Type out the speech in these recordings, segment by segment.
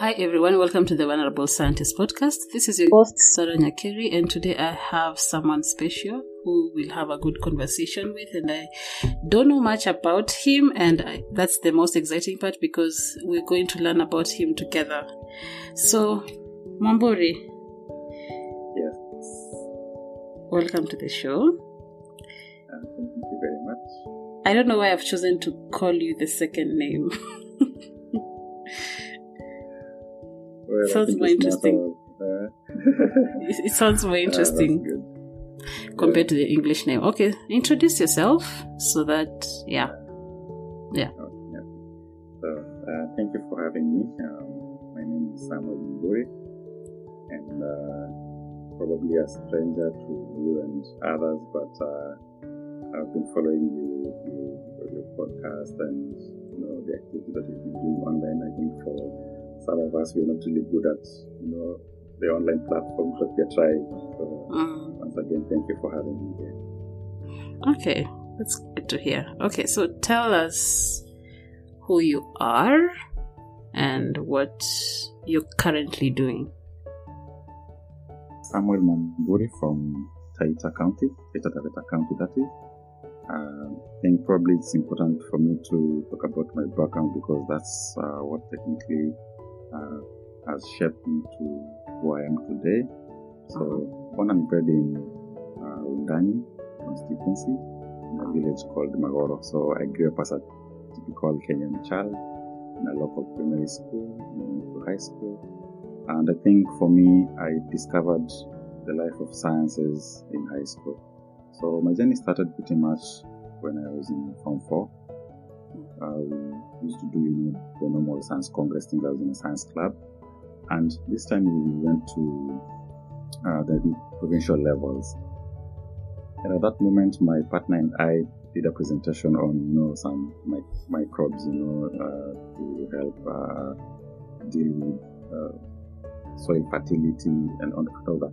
Hi everyone, welcome to the Vulnerable Scientist podcast. This is your host Sarah Nyakeri, and today I have someone special who we'll have a good conversation with. And I don't know much about him, and I, that's the most exciting part because we're going to learn about him together. So, Mwamburi, Yes. welcome to the show. Uh, thank you very much. I don't know why I've chosen to call you the second name. Well, Sounds more interesting. of, uh, it it sounds more interesting. compared to the English name. Okay, introduce yourself so that yeah, yeah. Oh, yeah. So, uh, thank you for having me. Um, my name is Samuel Mwamburi, and uh, probably a stranger to you and others, but uh, I've been following you, you your podcast and you know the activity that you've been doing online. I think for some of us, we're not really good at you know the online platforms, but we're trying. So, Mm, once again, thank you for having me here. okay, that's good to hear. Okay, so tell us who you are and what you're currently doing. Samuel Mwamburi from Taita County, Taita Taveta County, that is. Uh, I think probably it's important for me to talk about my background because that's uh, what technically uh, has shaped me to who I am today. So, born and bred in uh, Wundanyi constituency, in a village called Magoro. So, I grew up as a typical Kenyan child in a local primary school, and went to high school. And I think for me, I discovered the life of sciences in high school. So my journey started pretty much when I was in Form 4. Uh, we used to do you know, the normal science congress thing. I was in a science club. And this time we went to uh, the provincial levels. And at that moment, my partner and I did a presentation on, you know, some mic- microbes, you know, uh, to help uh, deal with uh, soil fertility and all all that.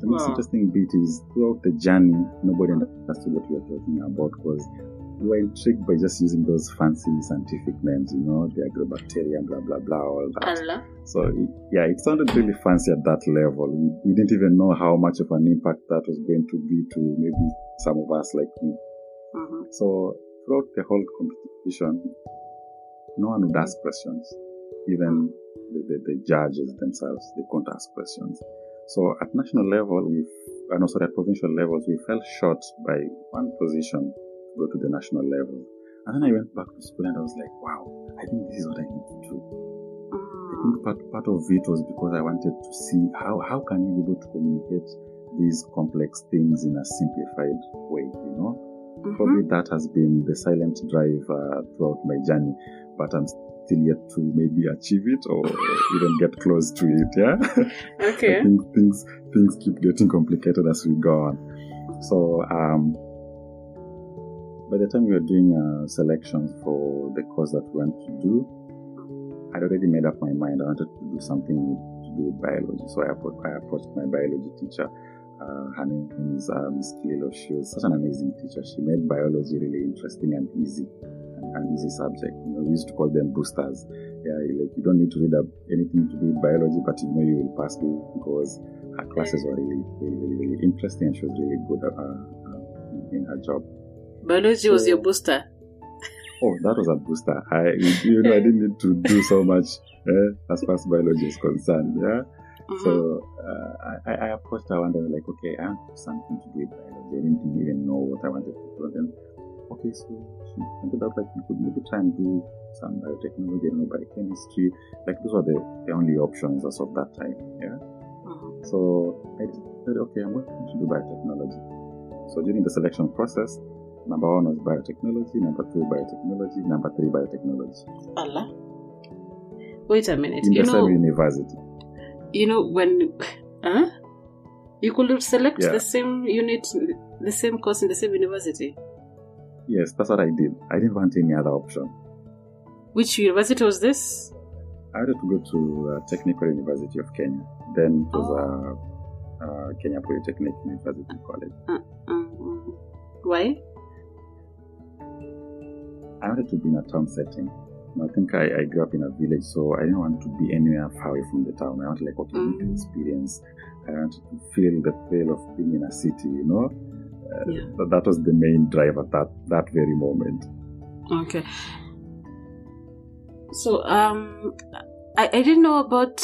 The most Wow. interesting bit is throughout the journey, nobody understood what we were talking about because we were intrigued by just using those fancy scientific names, you know, the agrobacterium, blah, blah, blah, all that. Allah. So, it, yeah, it sounded really fancy at that level. We, we didn't even know how much of an impact that was going to be to maybe some of us like me. Mhm. So throughout the whole competition, no one would ask questions. Even the, the, the judges themselves, they couldn't ask questions. So at national level, we, no, sorry, at provincial levels, we fell short by one position go to the national level. And then I went back to school and I was like, wow, I think this is what I need to do. I think part, part of it was because I wanted to see how, how can you be able to communicate these complex things in a simplified way, you know? Mhm. Probably that has been the silent drive uh, throughout my journey, but I'm still yet to maybe achieve it or even get close to it. Yeah, Okay. I think things things keep getting complicated as we go on. So um, by the time we were doing uh, selections for the course that we want to do, I'd already made up my mind. I wanted to do something to do with biology. So I, appro- I approached my biology teacher. Uh, her name is uh, Miss Kililo. She was such an amazing teacher. She made biology really interesting and easy, an, easy subject. You know, we used to call them boosters. Yeah, like you don't need to read up anything to do with biology, but you know you will pass because her classes were really, really, really, interesting, and she was really good at, uh, in her job. Biology was your booster. Oh, that was a booster. I, you know, I didn't need to do so much eh, as far as biology is concerned. Yeah. Mhm. So uh, I, I approached her one day, like, okay, I want something to do with biology. I didn't even know what I wanted to do. Then okay, so she ended up like you could maybe try and do some biotechnology and biochemistry. Like those were the, the only options as of that time. Yeah. Uh-huh. So I said, okay, I'm going to do biotechnology. So during the selection process, number one was biotechnology, number two biotechnology, number three biotechnology. Allah. Wait a minute. In you the know, same university. you know when, huh? You could select Yeah. the same unit, the same course in the same university. Yes, that's what I did. I didn't want any other option. Which university was this? I had to go to uh, Technical University of Kenya. Then it was uh, uh, Kenya Polytechnic University College. Um, why? I wanted to be in a town setting. I think I, I grew up in a village, so I didn't want to be anywhere far away from the town. I wanted like I need to Mm. experience. I wanted to feel the thrill of being in a city. You know, uh, Yeah. that, that was the main drive at that that very moment. Okay. So, um, I, I didn't know about.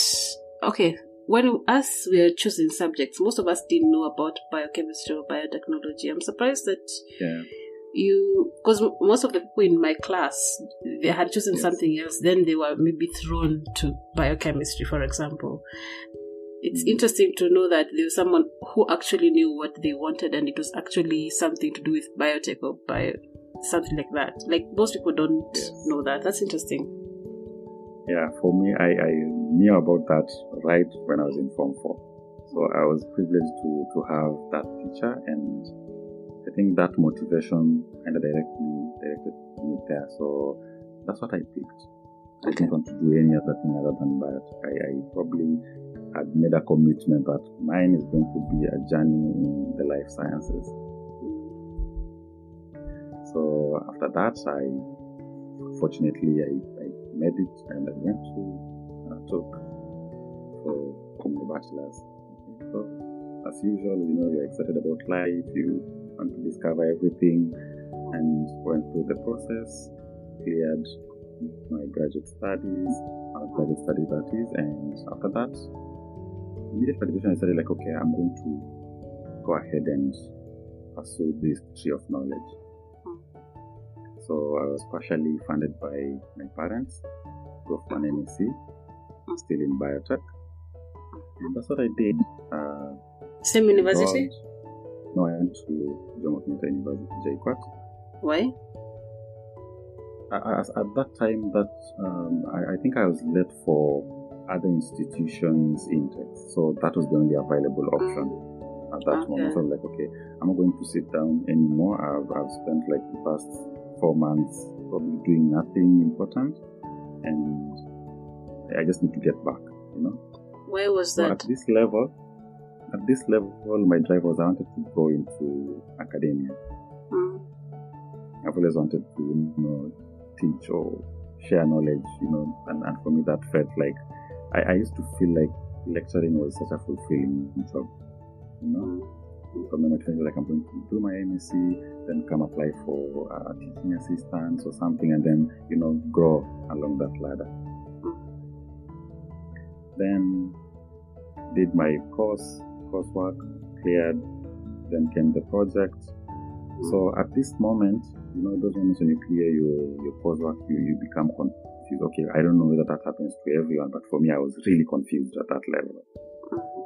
Okay, when us we were choosing subjects, most of us didn't know about biochemistry or biotechnology. I'm surprised that Yeah, you, because most of the people in my class they had chosen something else, then they were maybe thrown to biochemistry, for example. It's Mm. interesting to know that there was someone who actually knew what they wanted, and it was actually something to do with biotech or bio, something like that. Like most people don't Yes. know that. That's interesting. yeah. For me, I, I knew about that right when I was in Form Four, so I was privileged to to have that teacher, and think that motivation kind of directly directed me there. So that's what I picked. I didn't want to do any other thing other than that. I, I probably had made a commitment that mine is going to be a journey in the life sciences. So after that, I fortunately I, I made it and I went to uh, TUK for, my bachelor's. So as usual, you know, you're excited about life, you want to discover everything, and went through the process, cleared my graduate studies, uh, graduate studies that is, and after that, immediate graduation, I started like, okay, I'm going to go ahead and pursue this tree of knowledge. So I was partially funded by my parents, go for an MSc, still in biotech, and that's what I did. Uh, Same university? No, I went to Jomo Kenyatta University, JKUAT. Why? As, at that time, that um, I, I think I was late for other institutions' intakes, so that was the only available option at that Okay. moment. So I was like, okay, I'm not going to sit down anymore. I've, I've spent like the past four months probably doing nothing important, and I just need to get back. You know. Where was So that? at this level, at this level, my drive was I wanted to go into academia. Mm. I've always wanted to, you know, teach or share knowledge, you know, and, and for me that felt like I, I used to feel like lecturing was such a fulfilling job, you know. Mm. So my motivation was like I'm going to do my MSc, then come apply for uh, teaching assistants or something, and then you know grow along that ladder. Then did my course coursework, cleared. Then came the project. So at this moment, you know, those moments when you clear your your coursework, you you become confused. Okay, I don't know whether that happens to everyone, but for me, I was really confused at that level Mhm.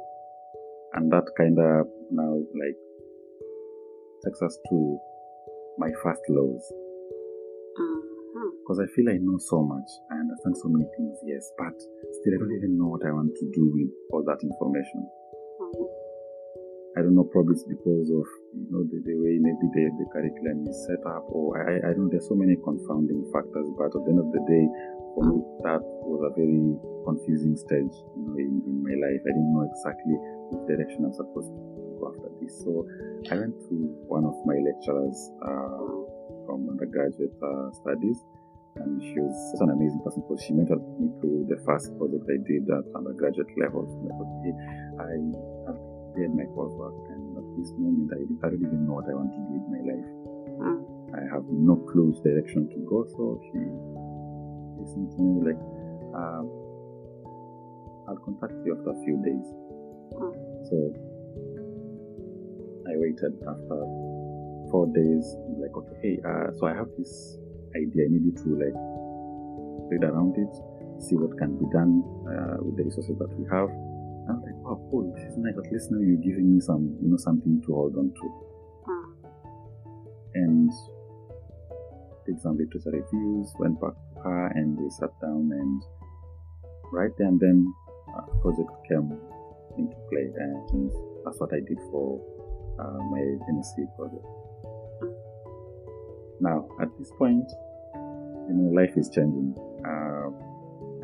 and that kind of now like takes us to my first lows Mhm. because I feel I know so much, I understand so many things, yes, but still I don't even know what I want to do with all that information. I don't know, probably it's because of you know the, the way maybe the, the curriculum is set up, or I, I- don't. There's so many confounding factors, but at the end of the day, for me, that was a very confusing stage you know, in, in my life. I didn't know exactly which direction I'm supposed to go after this. So I went to one of my lecturers uh, from undergraduate uh, studies, and she was such an amazing person because she mentored me through the first project I did at undergraduate level. I my and at this moment, I, I don't even know what I want to do with my life. Mm. I have no clue which direction to go. So she listened to me like, um, I'll contact you after a few days. Mm. So I waited after four days, like, okay, hey, uh, so I have this idea. I need you to like read around it, see what can be done uh, with the resources that we have. I'm like, wow, cool, this is nice. At least now you're giving me some, you know, something to hold on to. Mm. And did some literature reviews, went back to her, and we sat down and right there and then a project came into play, and that's what I did for uh, my MSc project. Now, at this point, you know, life is changing. Uh,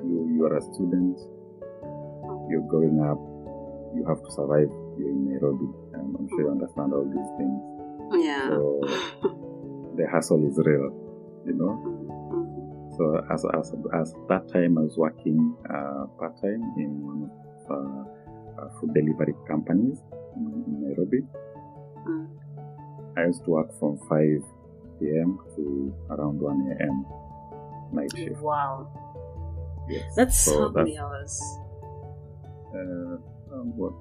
you you are a student. You're growing up. You have to survive. You're in Nairobi, and I'm sure you understand all these things. Yeah. So the hustle is real, you know. So as as as that time I was working uh, part time in one of uh, uh, food delivery companies in, Nairobi. Mm. I used to work from 5 p.m. to around 1 a.m. night shift. Wow. Yes. That's so how that's many hours? Uh, um, what?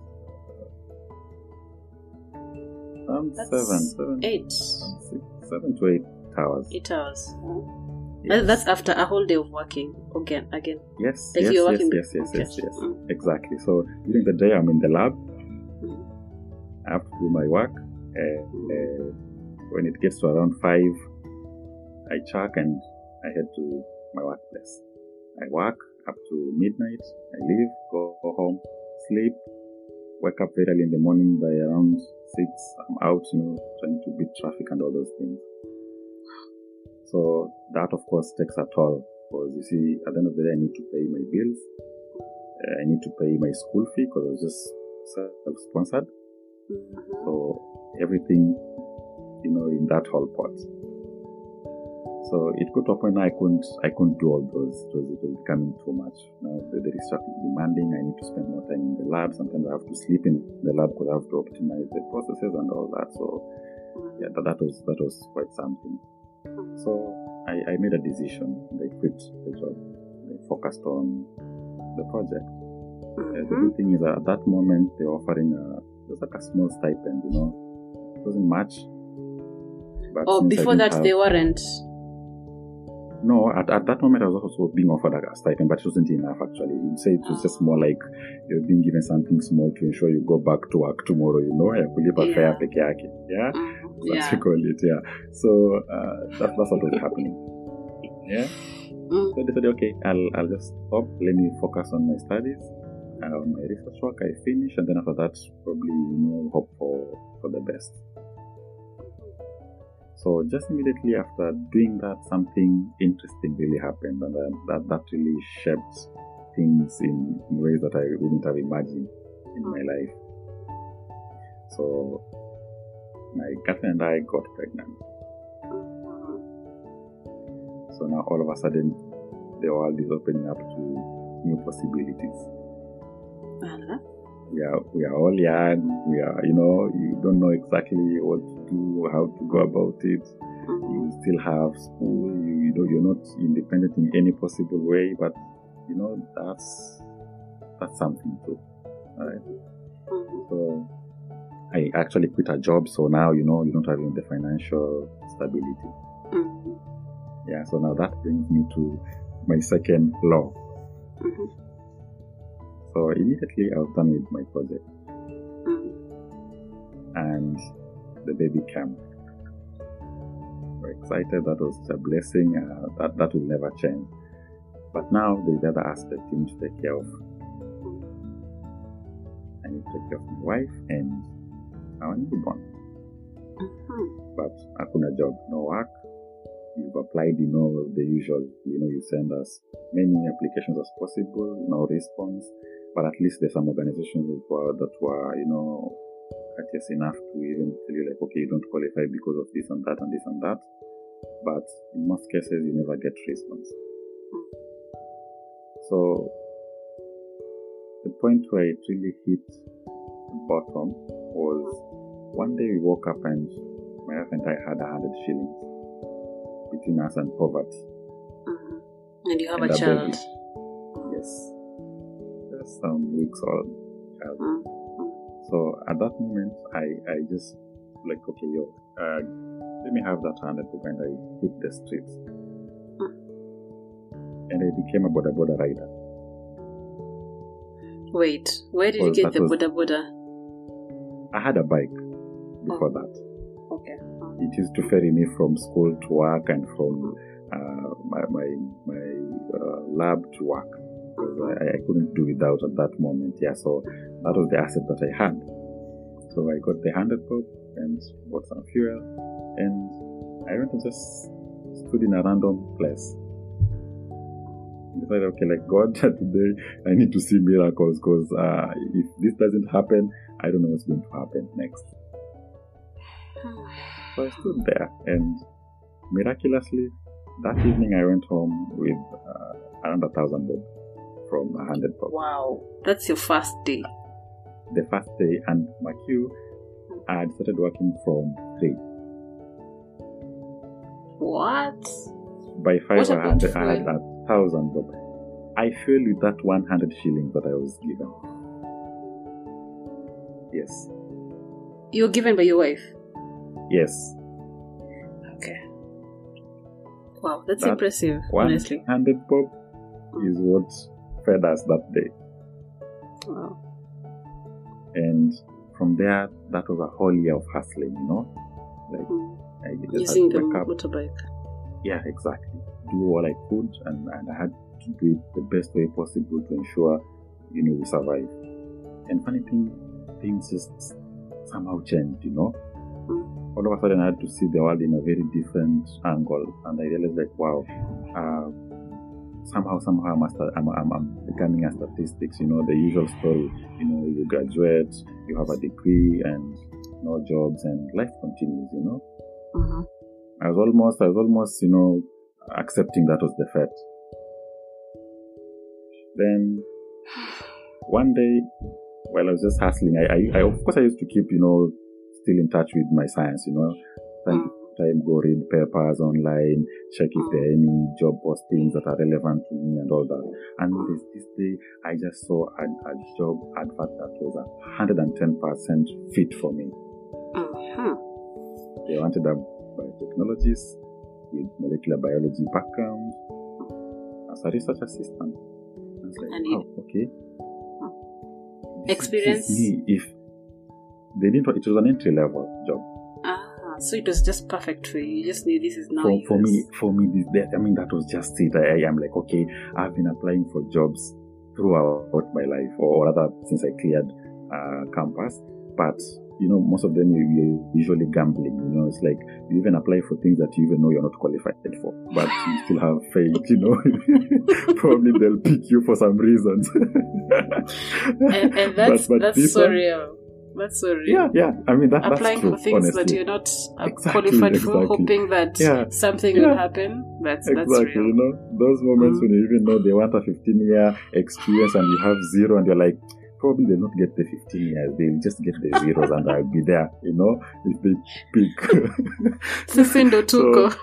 Um, That's seven, seven, Eight. um, six, seven to eight hours. Eight hours. Mm. Yes. That's after a whole day of working again. Again. yes, Like yes, yes, working. yes, yes, yes, yes, Mm. exactly. So during the day, I'm in the lab. Mm. I have to do my work. Uh, uh, when it gets to around five, I check and I head to my workplace. I work up to midnight. I leave, go, go home, sleep, wake up very early in the morning by around six. I'm out, you know, trying to beat traffic and all those things. So that, of course, takes a toll because you see, at the end of the day, I need to pay my bills. I need to pay my school fee because I was just self-sponsored. Mhm. So everything, you know, in that whole pot. So it got to a point I couldn't, I couldn't do all those. It was, it was becoming too much. Now the, the research is demanding. I need to spend more time in the lab. Sometimes I have to sleep in the lab because I have to optimize the processes and all that. So yeah, that, that was that was quite something. So I, I made a decision. I quit the job. I focused on the project. Uh, the Mhm. good thing is that at that moment they were offering a just like a small stipend, you know. It wasn't much. But Oh, before that, have- they weren't. No, at, at that moment I was also being offered a stipend, but it wasn't enough actually. You'd say it was just more like you're being given something small to ensure you go back to work tomorrow, you know, ya kulipa Yeah. fare peke yake. Yeah? Mhm. That's Yeah. call it, yeah. So uh, that's, that's what was happening. Yeah? Mm. So I decided, okay, I'll, I'll just stop. Let me focus on my studies, uh, on my research work. I finish, and then after that, probably, you know, hope for, for the best. So just immediately after doing that, something interesting really happened, and that, that, that really shaped things in, in ways that I wouldn't have imagined in my life. So my girlfriend and I got pregnant. So now all of a sudden, the world is opening up to new possibilities. Uh-huh. We are, we are all young. We are, you know, you don't know exactly what do, how to go about it. You still have school. You, you know, you're not independent in any possible way. But you know, that's that's something too, right? Mhm. So I actually quit a job. So now, you know, you don't have the financial stability. Mhm. Yeah. So now that brings me to my second law. Mhm. So immediately I was done with my project Mhm. and the baby came. We're excited. That was a blessing. Uh, that, that will never change. But now there's the other aspect you need to take care of. I need to take care of my wife and our newborn. Mhm. But hakuna job, no work. You've applied, you know, the usual, you know, you send us many applications as possible, no response. But at least there's some organizations that were, that were you know, courteous enough to even tell you, like, okay, you don't qualify because of this and that and this and that. But in most cases, you never get response. So, the point where it really hit the bottom was one day we woke up and my wife and I had a hundred shillings between us and poverty. Mhm. And you have And a child. baby. Yes. Just some weeks old child. Mhm. So at that moment, I, I just like, okay, yo, uh, let me have that 100 bob and I hit the streets. And I became a Boda Boda rider. Wait, where did Well, you get the was- Boda Boda? I had a bike before Oh. that. Okay. It used to ferry me from school to work and from uh, my, my, my uh, lab to work. Because I, I couldn't do without at that moment. Yeah, so that was the asset that I had. So I got the 100 bob and bought some fuel and I went and just stood in a random place. I decided, okay, like God, today I need to see miracles because uh, if this doesn't happen, I don't know what's going to happen next. So I stood there, and miraculously, that evening I went home with uh, around a thousand bob from hundred bob. Wow, that's your first day. The first day, and my queue, I had started working from three. What? By five, What I had, I had a thousand bob. I fell with that 100 shillings that I was given. Yes, You were given by your wife. yes. Okay. Wow, that's That impressive. Honestly. 100 bob hmm. is what fed us that day. Wow. and from there that was a whole year of hustling you know like Mm. I just Using the up motorbike. yeah exactly do all I could and, and I had to do it the best way possible to ensure you know we survive and funny thing things just somehow changed you know Mm. all of a sudden I had to see the world in a very different angle and I realized like wow uh, somehow somehow I'm, a sta- I'm, I'm, I'm becoming a statistics you know the usual story. You know you graduate you have a degree and no jobs and life continues you know. Mhm. I was almost I was almost you know accepting that was the fate. Then one day while I was just hustling I, I, I of course I used to keep you know still in touch with my science you know. To time go read papers online check if there are any job postings that are relevant to me and all that and this, this day I just saw a, a job advert that was a 110% fit for me Mhm. they wanted a biotechnologist with molecular biology background as a research assistant. I was like, wow, okay. This Experience? this. If they didn't, it was an entry level job. So it was just perfect for you. You just knew this is now For, for me, for me, this, that, I mean, that was just it. I, I am like, okay, I've been applying for jobs throughout my life, or, rather, since I cleared uh, campus. But you know, most of them you- you're usually gambling. You know, it's like you even apply for things that you even know you're not qualified for, but you still have faith. You know, probably they'll pick you for some reasons. and, and that's But- but that's so one- real. That's so real. Yeah, yeah. I mean, that, that's Applying true. for things that you're not uh, Exactly, qualified for, exactly. hoping that Yeah. something Yeah. will happen. That's that's real. you know, those moments Mm. when you even know they want a 15 year experience and you have zero, and you're like, probably they'll not get the 15 years, they'll just get the zeros and I'll be there, you know, if they pick. Tuko.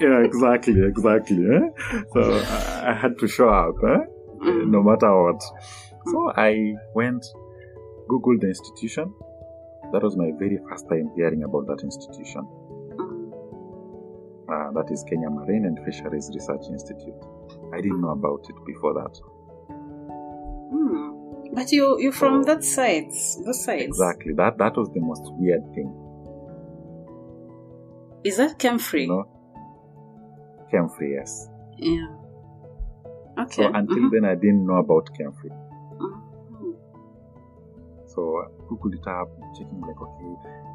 yeah, exactly, exactly. Eh? So I, I had to show up, eh? Mm. no matter what. So I went, Googled the institution. That was my very first time hearing about that institution. Uh, that is Kenya Marine and Fisheries Research Institute. I didn't know about it before that. Mm. But you you're from So- that side, those sides. Exactly. That that was the most weird thing. Is that KMFRI? No. KMFRI, yes. Yeah. Okay. So until Mhm. then I didn't know about KMFRI. So I Googled it up, checking like okay,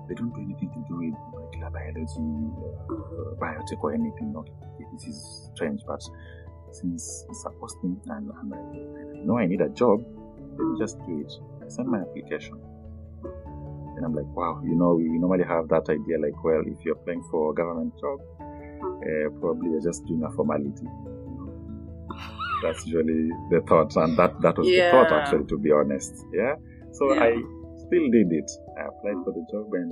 they don't do anything to do with molecular biology, uh, biotech or anything. Okay, this is strange, but since it's a posting and, and I, I know I need a job, let me just do it. I sent my application. And I'm like, wow, you know, we normally have that idea like, well, if you're applying for a government job, uh, probably you're just doing a formality. That's usually the thought, and that, that was the thought actually, to be honest. Yeah. So Yeah. I still did it. I applied for the job and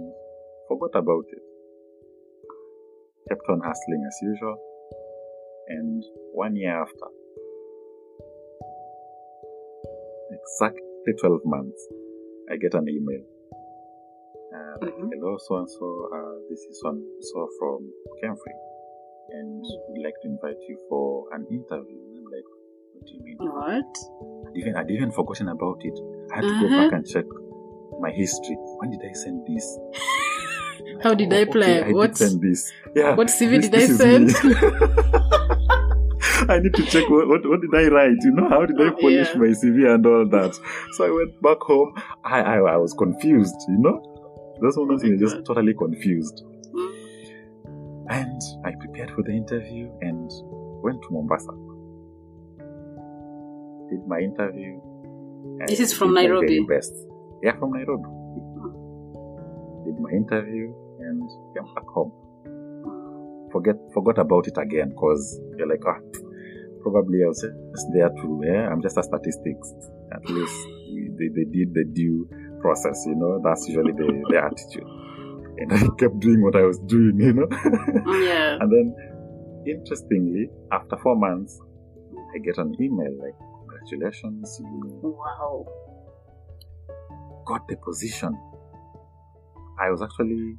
forgot about it. Kept on hustling as usual. And one year after, exactly 12 months, I get an email. Uh, like, Mhm. hello, so and so. Uh, this is so and so from KMFRI, and we'd like to invite you for an interview. And I'm like, what do you mean? What? I'd even I'd even forgotten about it. I had to go Uh-huh. back and check my history. When did I send this? How did I Oh, play? Okay, I What- did send this. Yeah. what CV this- did I this is send? I need to check what, what, what did I write, you know, how did I polish yeah. my CV and all that. So I went back home. I, I, I was confused, you know. My when you're just totally confused. And I prepared for the interview and went to Mombasa. Did my interview. This is from Nairobi? best. Yeah, from Nairobi. Did my interview and came back home. Forget forgot about it again because you're like, ah, probably I was just there to, yeah, I'm just a statistics. At least they, they did the due process, you know, that's usually the, the attitude. And I kept doing what I was doing, you know. Yeah. And then, interestingly, after four months, I get an email like, congratulations, you Wow. got the position. I was actually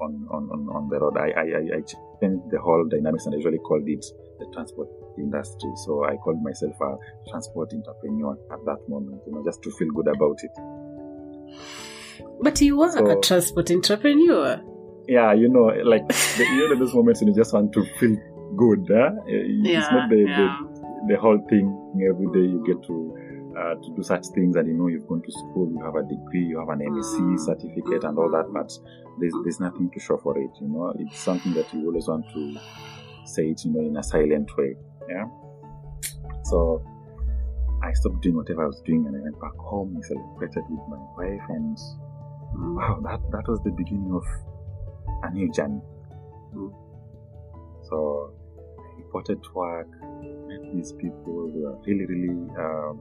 on, on, on, on the road. I, I, I, I changed the whole dynamics and I usually called it the transport industry. So I called myself a transport entrepreneur at that moment, you know, just to feel good about it. But you were So- a transport entrepreneur. Yeah, you know, like, the, you know, those moments when you just want to feel good, huh? Eh, it's Yeah. not the, yeah. the whole thing every day you get to uh, to do such things and you know you've gone to school you have a degree you have an MSc Mm. certificate and all that but there's there's nothing to show for it you know it's something that you always want to say it you know in a silent way yeah so I stopped doing whatever I was doing and I went back home I celebrated with my wife and Mm. wow that that was the beginning of a new journey Mm. so I reported to work met these people who are really, really um,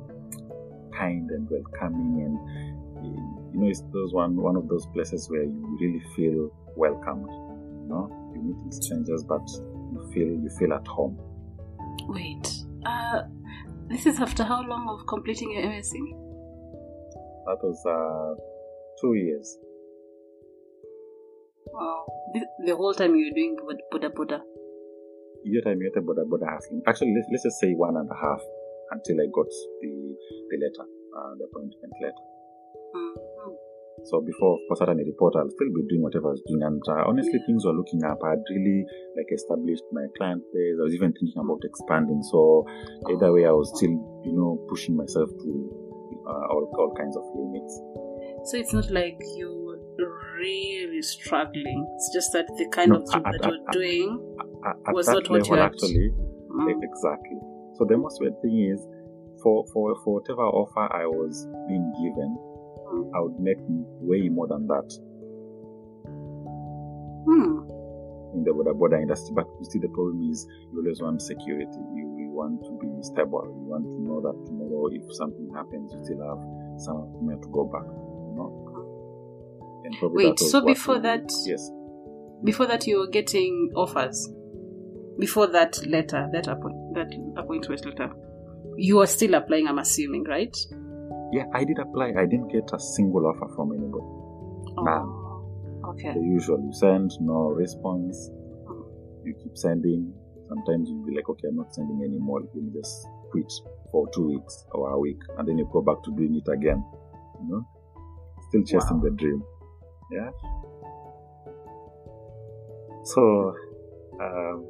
kind and welcoming, and you know, it's those one one of those places where you really feel welcomed. You know, you meet strangers, but you feel you feel at home. Wait. Uh, this is after how long of completing your MSc? That was uh, two years. Wow. The, the whole time you were doing bod- Boda Boda. Hiyo time yote boda boda hustling. Actually, let's, let's just say one and a half until I got the the letter, uh, the appointment letter. Mm. So before, of course, I had a report, I'll still be doing whatever I was doing. And uh, honestly, things were looking up. I had really like established my client base. I was even thinking about expanding. So either way, I was still, you know, pushing myself to uh, all, all kinds of limits. So it's not like you really struggling. It's just that the kind No, of job at- that at- you're doing. At, Was not what you had- actually, Mm. exactly. So the most weird thing is, for, for, for whatever offer I was being given, Mm. I would make way more than that. Hmm. in the boda boda industry. But you see, the problem is you always want security. You, you want to be stable. You want to know that tomorrow, if something happens, you still have somewhere to go back. You know. And probably Wait, so before that- yes, Before that, you were getting offers. Before that letter, that appoint, that appointment letter, you were still applying. I'm assuming, right? yeah, I did apply. I didn't get a single offer from anybody. Oh, None. Oh, okay. The usual. You send no response. Oh. You keep sending. Sometimes you'll be like, okay, I'm not sending anymore. Let me just quit for two weeks or a week, and then you go back to doing it again. You know, still chasing Wow. the dream. Yeah. So, um,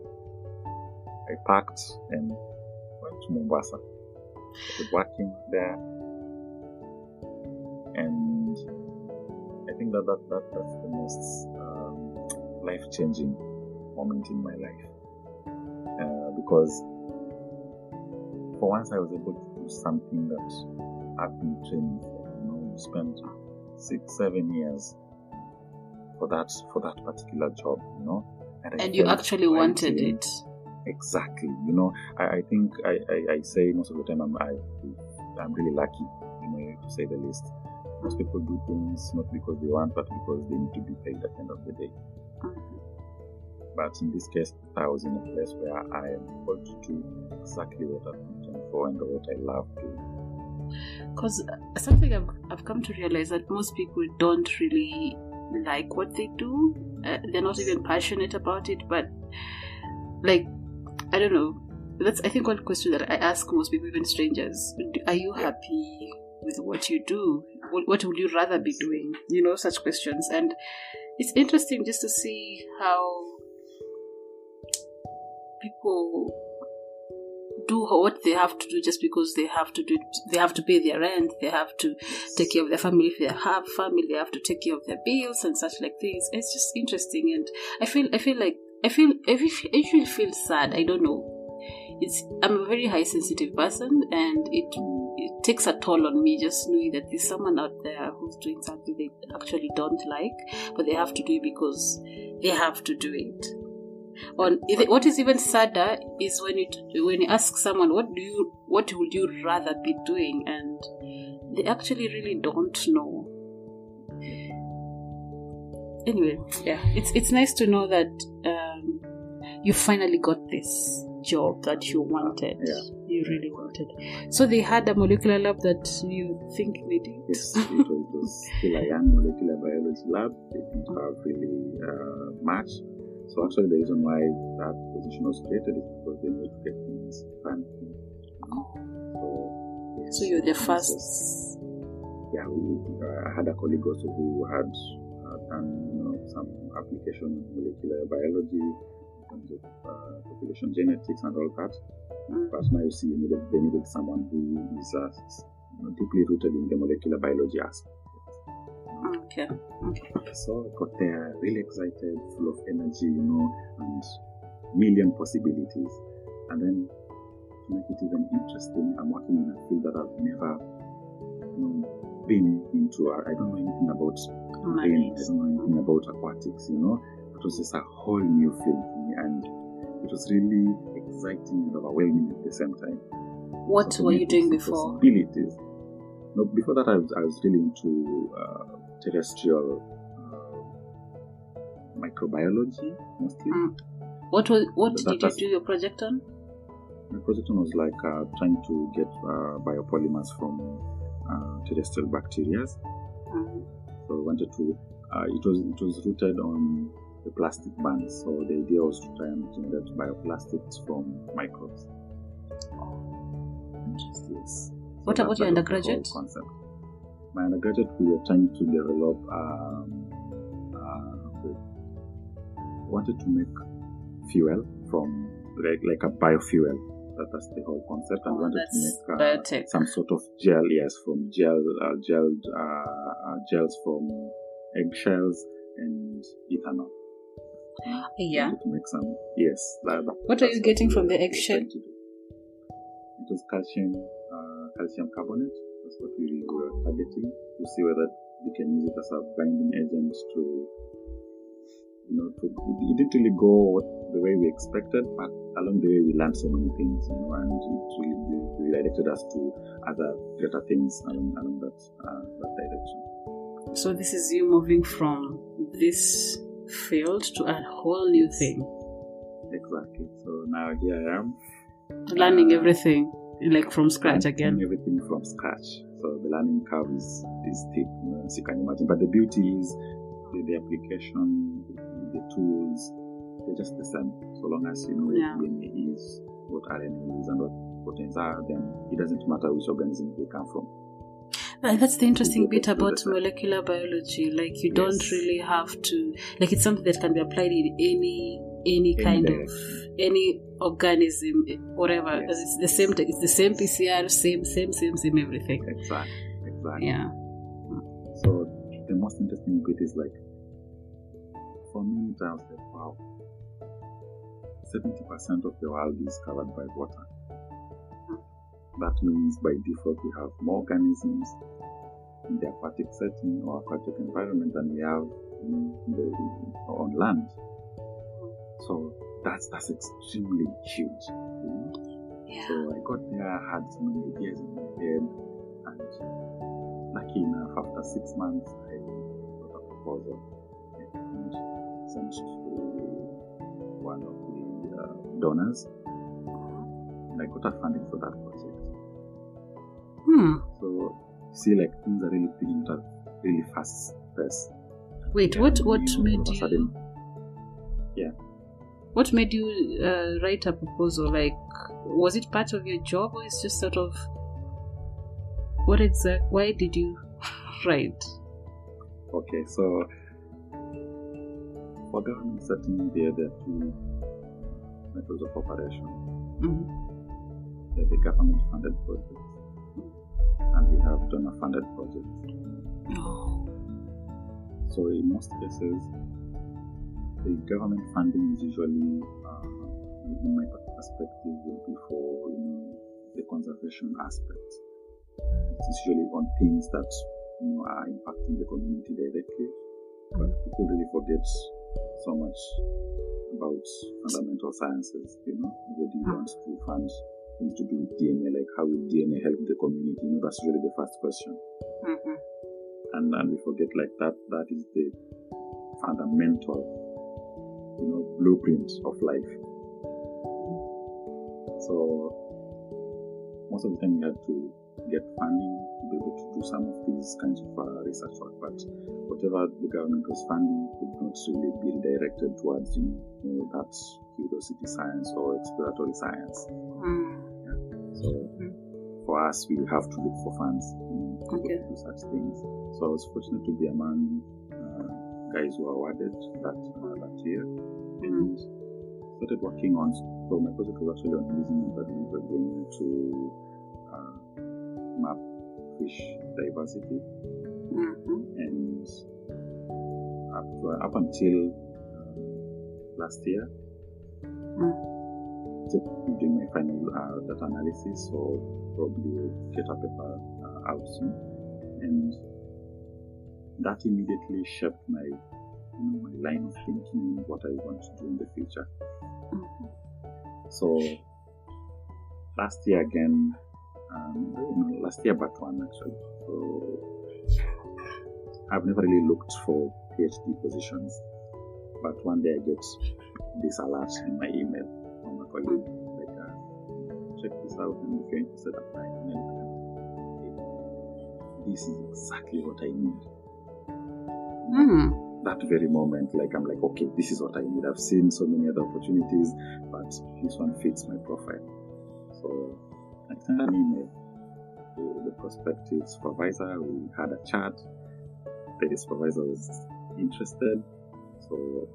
I packed and went to Mombasa. Working there, and I think that, that, that that's the most um, life changing moment in my life uh, because for once I was able to do something that I've been training for. You know, you spend six, seven years for that for that particular job. You know, I And you actually wanted uh, it. Exactly. You know, I, I think I, I, I say most of the time I'm I, I'm really lucky. You know, to say the least. Most people do things not because they want, but because they need to be paid at the end of the day. But in this case, I was in a place where I am able to do exactly what been trained for and what I love to Because something I've, I've come to realize that most people don't really like what they do. Uh, they're not even passionate about it, but like I don't know. That's I think one question that I ask most people, even strangers. Are you happy with what you do? What, what would you rather be doing? You know, such questions, and it's interesting just to see how people do what they have to do just because they have to do they have to pay their rent they have to take care of their family if they have family they have to take care of their bills and such like things. It's just interesting and i feel i feel like i feel i I feel sad. I don't know. It's i'm a very high sensitive person and it it takes a toll on me just knowing that there's someone out there who's doing something they actually don't like but they have to do it because they have to do it on what is even sadder is when you when you ask someone what do you what would you rather be doing and they actually really don't know anyway yeah it's it's nice to know that um, you finally got this job that you wanted Yeah. you really wanted so they had a molecular lab that you think they did Yes, it was, it was still a young molecular biology lab. They didn't have really uh, much. So actually, the reason why that position was created is because they need to get things done. So, yes, so you're the first yeah, we, uh, I had a colleague also who had uh, done you know some application in molecular biology in terms of uh, population genetics and all that. Mm. But now you see, you needed, they needed someone who is uh, you know, deeply rooted in the molecular biology aspect. Okay okay So I got there really excited, full of energy, you know, and million possibilities. And then to make it even interesting, I'm working in a field that I've never you know, been into. I I don't know anything about oh, marine, I don't know anything mm-hmm. about aquatics, you know. It was just a whole new field for me and it was really exciting and overwhelming at the same time. what So were you doing before Possibilities. No, before that, I was, I was really into uh, terrestrial uh, microbiology mostly. Mm. What was what That- did you do your project on? My project on was like uh, trying to get uh, biopolymers from uh, terrestrial bacteria. Mm. So we wanted to. Uh, it was it was rooted on the plastic bands. So the idea was to try and generate bioplastics from microbes. Yes. What So about your that was the whole undergraduate? Concept. My undergraduate, we were trying to develop. Um, uh, wanted to make fuel from like like a biofuel. That, that's the whole concept, and Oh, wanted to make uh, some sort of gel. Yes, from gel, uh, gelled uh, uh, gels from eggshells and ethanol. Yeah. To make some. Yes. That, that- What are you getting from the eggshell? It was calcium, calcium carbonate. That's what we were targeting to see whether we can use it as a binding agent to, you know, to, it didn't really go the way we expected, but along the way we learned so many things, you know, and it really redirected us to other greater things along, along that, uh, that direction. So this is you moving from this field to a whole new thing, Exactly. So now here I am. learning Uh, everything like from scratch again. Everything from scratch. So the learning curve is, is steep, you know, as you can imagine. But the beauty is the, the application, the, the tools, they're just the same. So long as you know Yeah. what DNA is, what RNA is, and what proteins are, then it doesn't matter which organism they come from. That's the interesting bit about molecular biology. Like you don't really have to like it's something that can be applied in any any kind of any organism, whatever. Yes. It's the same. It's the same PCR, same, same, same, same everything. Exactly. Exactly. Yeah. So the most interesting bit is like, for me, I was like, wow, 70% of the world is covered by water. That means by default we have more organisms in the aquatic setting or aquatic environment than we have in the, on land. So that's that's extremely huge. Yeah. So I got there, I had so many ideas in my head, and lucky enough, after six months, I got a proposal and sent to one of the uh, donors, and I got a funding for that project. Hmm. So, see, like things are really picking up really fast pace. Wait, Yeah, what what made you sudden- yeah. What made you uh, write a proposal? Like, was it part of your job, or it's just sort of what exact? Why did you write? Okay, so for government setting, there are two methods of operation. Mhm. There are the government funded projects, and we have donor funded projects. Oh. So in most cases, the government funding is usually, uh, in my perspective, will be for you know the conservation aspect. It's usually on things that you know are impacting the community directly, but people really forget so much about fundamental sciences. You know, nobody wants to fund things to do with DNA, like how will DNA help the community? You know, that's really the first question Mhm. and and we forget like that that is the fundamental you know blueprint of life so most of the time we had to get funding to be able to do some of these kinds of uh, research work but whatever the government was funding could not really be directed towards you know that curiosity science or exploratory science Mm. so for us, we have to look for funds to Okay. do such things. So I was fortunate to be among uh, guys who were awarded that uh, that year and started working on. So my project was actually on using environmental DNA to uh, map fish diversity Mhm. and up, to, up until uh, last year, just doing my final uh, data analysis, so probably get a paper uh, out soon, and that immediately shaped my you know, my line of thinking and what I want to do in the future. So last year again, um, you know, last year but one actually. So I've never really looked for PhD positions, but one day I get this alert in my email from a colleague, like, uh, check this out, and if you're interested, apply. And I look at this is exactly what I need. Mm. That very moment, like I'm like, okay, this is what I need. I've seen so many other opportunities, but this one fits my profile. So I sent an email to the prospective supervisor. We had a chat. The supervisor was interested, so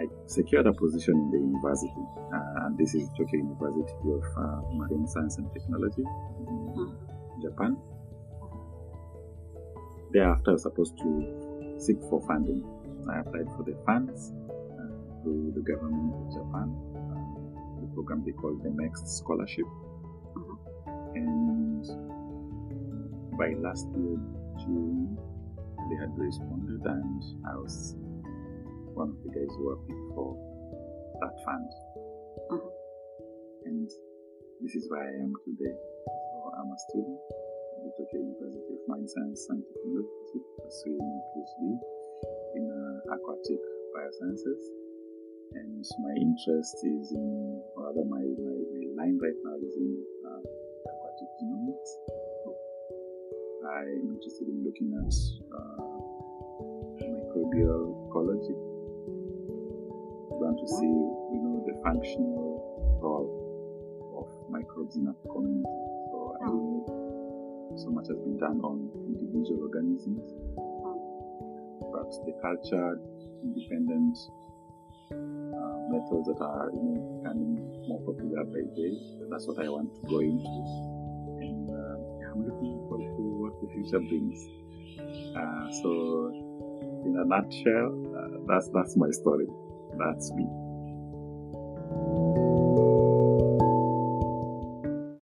I secured a position in the university, uh, and this is Tokyo University of uh, Marine Science and Technology in Japan. Thereafter, I was supposed to seek for funding. I applied for the funds uh, through the government of Japan, uh, the program they call the MEXT Scholarship. And by last year, June, they had responded, and I was one of the guys who were picked for that fund. Mhm. And this is where I am today. So I'm a student at the Tokyo University of Marine Science and Technology, pursuing a PhD in uh, aquatic biosciences. And my interest is in, or rather, my, my, my line right now is in uh, aquatic genomics. I'm interested in looking at uh, microbial ecology. I want to see, you know, the functional role of microbes in a community. So I know so much has been done on individual organisms, but the cultured, independent uh, methods that are, you know, becoming more popular by day. That's what I want to go into, and uh, I'm looking forward to what the future brings. Uh, so, in a nutshell, uh, that's that's my story. That's me.